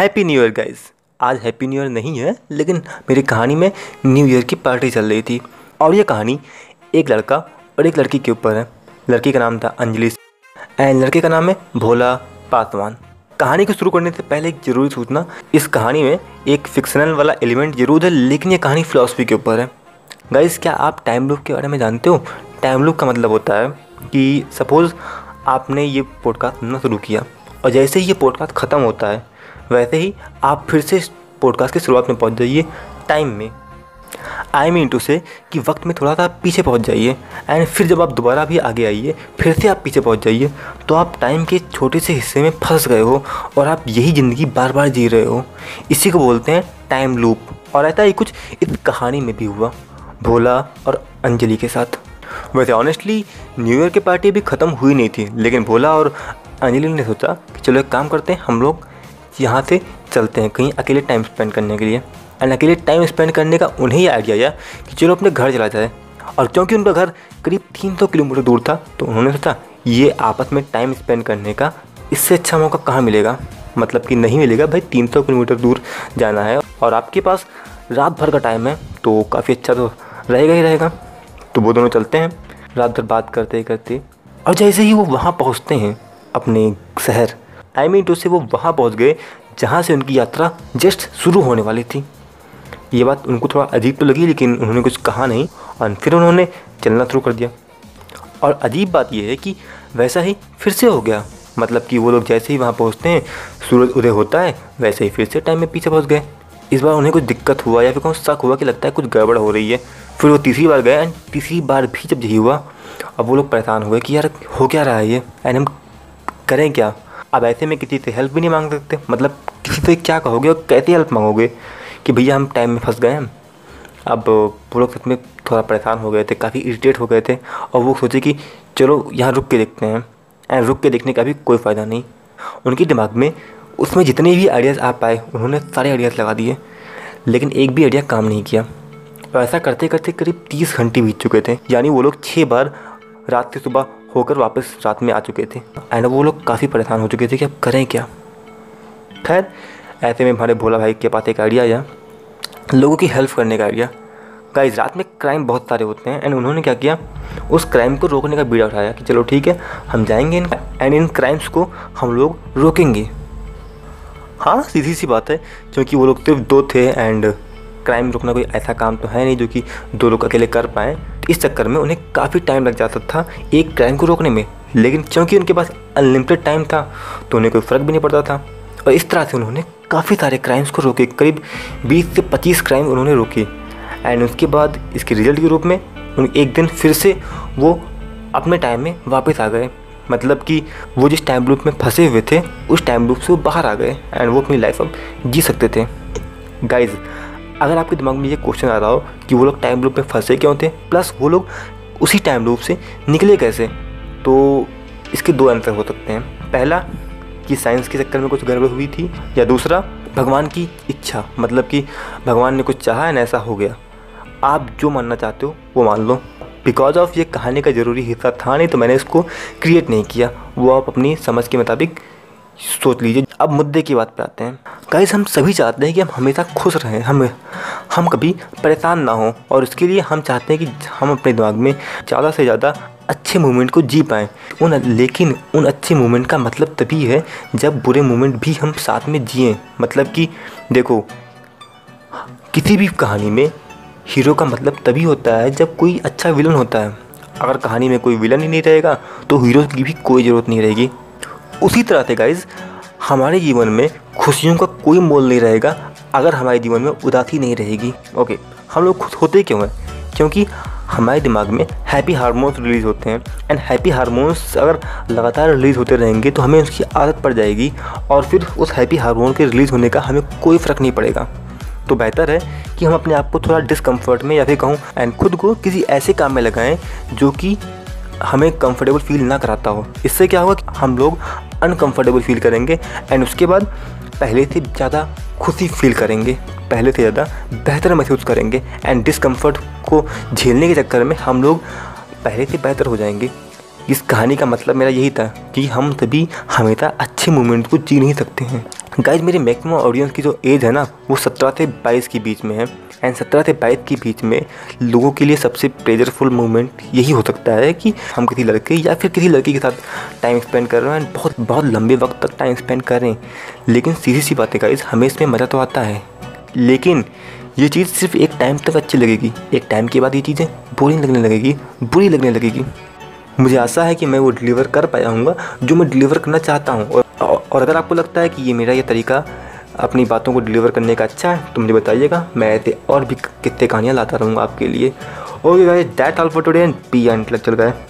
Happy new year guys आज happy new year नहीं है, लेकिन मेरी कहानी में न्यू ईयर की पार्टी चल रही थी। और ये कहानी एक लड़का और एक लड़की के ऊपर है। लड़की का नाम था अंजलि एंड लड़के का नाम है भोला पासवान। कहानी को शुरू करने से पहले एक ज़रूरी सूचना, इस कहानी में एक फिक्शनल वाला एलिमेंट ज़रूर है, लेकिन ये कहानी फिलोसफी के ऊपर है। गाइस क्या आप टाइम लूप के बारे में जानते हो? टाइम लूप का मतलब होता है कि सपोज़ आपने ये पॉडकास्ट सुनना शुरू किया, और जैसे ही ये पॉडकास्ट ख़त्म होता है वैसे ही आप फिर से पॉडकास्ट की शुरुआत में पहुँच जाइए टाइम में। आई मीन टू से कि वक्त में थोड़ा सा पीछे पहुँच जाइए एंड फिर जब आप दोबारा भी आगे आइए, फिर से आप पीछे पहुँच जाइए तो आप टाइम के छोटे से हिस्से में फंस गए हो और आप यही ज़िंदगी बार बार जी रहे हो। इसी को बोलते हैं टाइम लूप और ऐसा ही कुछ इस कहानी में भी हुआ, भोला और अंजलि के साथ। वैसे ऑनेस्टली न्यू ईयर की पार्टी भी ख़त्म हुई नहीं थी, लेकिन भोला और अंजलि ने सोचा कि चलो एक काम करते हैं, हम लोग यहाँ से चलते हैं कहीं अकेले टाइम स्पेंड करने के लिए। एंड अकेले टाइम स्पेंड करने का उन्हें ही आइडिया आया कि चलो अपने घर चला जाए। और क्योंकि उनका घर करीब 300 किलोमीटर दूर था तो उन्होंने सोचा, ये आपस में टाइम स्पेंड करने का इससे अच्छा मौका कहाँ मिलेगा? मतलब कि नहीं मिलेगा, भाई 300 किलोमीटर दूर जाना है और आपके पास रात भर का टाइम है तो काफ़ी अच्छा तो रहेगा ही रहेगा। तो वो दोनों चलते हैं, रात भर बात करते करते और जैसे ही वो वहाँ पहुँचते हैं, अपने शहर आई मीन टू से वो वहाँ पहुँच गए, जहाँ से उनकी यात्रा जस्ट शुरू होने वाली थी। ये बात उनको थोड़ा अजीब तो लगी, लेकिन उन्होंने कुछ कहा नहीं और फिर उन्होंने चलना शुरू कर दिया। और अजीब बात यह है कि वैसा ही फिर से हो गया। मतलब कि वो लोग जैसे ही वहाँ पहुँचते हैं, सूरज उदय होता है, वैसे ही फिर से टाइम में पीछे पहुँच गए। इस बार उन्हें कुछ दिक्कत हुआ या फिर कुछ शक हुआ कि लगता है कुछ गड़बड़ हो रही है। फिर वो तीसरी बार गए एंड तीसरी बार भी जब यही हुआ, अब वो लोग परेशान हुए कि यार, हो क्या रहा है ये? एंड हम करें क्या? अब ऐसे में किसी से हेल्प भी नहीं मांग सकते? मतलब किसी से क्या कहोगे और कैसे हेल्प मांगोगे कि भैया हम टाइम में फंस गए हैं? अब वो लोग में थोड़ा परेशान हो गए थे, काफ़ी इरीटेट हो गए थे और वो सोचे कि चलो यहाँ रुक के देखते हैं। एंड रुक के देखने का भी कोई फ़ायदा नहीं। उनके दिमाग में उसमें जितने भी आइडियाज़ आ पाए, उन्होंने सारे आइडियाज़ लगा दिए, लेकिन एक भी आइडिया काम नहीं किया। और ऐसा करते करते करीब तीस घंटे बीत चुके थे। यानी वो लोग छः बार रात से सुबह होकर वापस रात में आ चुके थे। एंड वो लोग काफ़ी परेशान हो चुके थे कि अब करें क्या? खैर, ऐसे में हमारे भोला भाई के पास एक आइडिया आया। लोगों की हेल्प करने का आइडिया गाइज़ रात में क्राइम बहुत सारे होते हैं एंड उन्होंने क्या किया? उस क्राइम को रोकने का बीड़ा उठाया कि चलो ठीक है, हम जाएँगे इन एंड इन क्राइम्स को हम लोग रोकेंगे। हाँ सीधी सी बात है, क्योंकि वो लोग सिर्फ़ दो थे एंड क्राइम रोकना कोई ऐसा काम तो है नहीं जो कि दो लोग अकेले कर पाएँ। इस चक्कर में उन्हें काफ़ी टाइम लग जाता था एक क्राइम को रोकने में। लेकिन क्योंकि उनके पास अनलिमिटेड टाइम था तो उन्हें कोई फ़र्क भी नहीं पड़ता था। और इस तरह से उन्होंने काफ़ी सारे क्राइम्स को रोके। करीब 20 से 25 क्राइम उन्होंने रोके। एंड उसके बाद इसके रिज़ल्ट के रूप में उन एक दिन फिर से वो अपने टाइम में वापस आ गए। मतलब कि वो जिस टाइम लूप में फंसे हुए थे, उस टाइम लूप से वो बाहर आ गए। एंड वो अपनी लाइफ अब जी सकते थे। गाइज़ अगर आपके दिमाग में ये क्वेश्चन आ रहा हो कि वो लोग टाइम लूप में फंसे क्यों थे? प्लस वो लोग उसी टाइम लूप से निकले कैसे? तो इसके दो आंसर हो सकते हैं। पहला, कि साइंस के चक्कर में कुछ गड़बड़ हुई थी। या दूसरा, भगवान की इच्छा मतलब कि भगवान ने कुछ चाहा है ऐसा हो गया। आप जो मानना चाहते हो, वो मान लो। बिकॉज़ ऑफ़ ये कहानी का ज़रूरी हिस्सा था नहीं तो मैंने इसको क्रिएट नहीं किया। वो आप अपनी समझ के मुताबिक सोच लीजिए। अब मुद्दे की बात पे आते हैं। गाइस हम सभी चाहते हैं कि हम हमेशा खुश रहें। हम हम कभी परेशान ना हों और इसके लिए हम चाहते हैं कि हम अपने दिमाग में ज़्यादा से ज़्यादा अच्छे मोमेंट को जी पाएँ। उन, लेकिन उन अच्छे मोमेंट का मतलब तभी है जब बुरे मोमेंट भी हम साथ में जिए। मतलब कि, देखो, किसी भी कहानी में हीरो का मतलब तभी होता है जब कोई अच्छा विलन होता है। अगर कहानी में कोई विलन ही नहीं रहेगा तो हीरो की भी कोई ज़रूरत नहीं रहेगी। उसी तरह से गाइज़ हमारे जीवन में खुशियों का कोई मोल नहीं रहेगा अगर हमारे जीवन में उदासी नहीं रहेगी। ओके हम लोग खुश होते क्यों हैं? क्योंकि हमारे दिमाग में हैप्पी हार्मोन्स रिलीज़ होते हैं एंड हैप्पी हार्मोन्स अगर लगातार रिलीज़ होते रहेंगे तो हमें उसकी आदत पड़ जाएगी और फिर उस हैप्पी हार्मोन के रिलीज़ होने का हमें कोई फ़र्क नहीं पड़ेगा। तो बेहतर है कि हम अपने आप को थोड़ा डिसकम्फर्ट में या फिर कहूँ एंड खुद को किसी ऐसे काम में लगाएँ जो कि हमें कंफर्टेबल फील ना कराता हो। इससे क्या होगा कि हम लोग अनकंफर्टेबल फील करेंगे एंड उसके बाद पहले से ज़्यादा खुशी फील करेंगे, पहले से ज़्यादा बेहतर महसूस करेंगे एंड डिसकम्फर्ट को झेलने के चक्कर में हम लोग पहले से बेहतर हो जाएँगे। इस कहानी का मतलब मेरा यही था कि हम सभी हमेशा अच्छे मोमेंट को जी नहीं सकते हैं। गाइज़ मेरे मैक्सिमम ऑडियंस की जो एज है ना वो सत्रह से बाईस के बीच में है। एंड सत्रह से बाईस के बीच में लोगों के लिए सबसे प्लेजरफुल मोमेंट यही हो सकता है कि हम किसी लड़के या फिर किसी लड़की के साथ टाइम स्पेंड कर रहे हैं एंड बहुत बहुत लंबे वक्त तक टाइम स्पेंड कर रहे हैं। लेकिन सीधी सी बात गाइज़ हमें इसमें मज़ा तो आता है। लेकिन ये चीज़ सिर्फ़ एक टाइम तक अच्छी लगेगी। एक टाइम के बाद ये चीज़ें बोरिंग लगने लगेगी बुरी लगने लगेगी। मुझे आशा है कि मैं वो डिलीवर कर पाया हूँ जो मैं डिलीवर करना चाहता हूँ। और, और अगर आपको लगता है कि ये मेरा ये तरीका अपनी बातों को डिलीवर करने का अच्छा है तो मुझे बताइएगा। मैं ऐसे और भी कितने कहानियाँ लाता रहूँगा आपके लिए। Okay guys that all for today and B चल गाय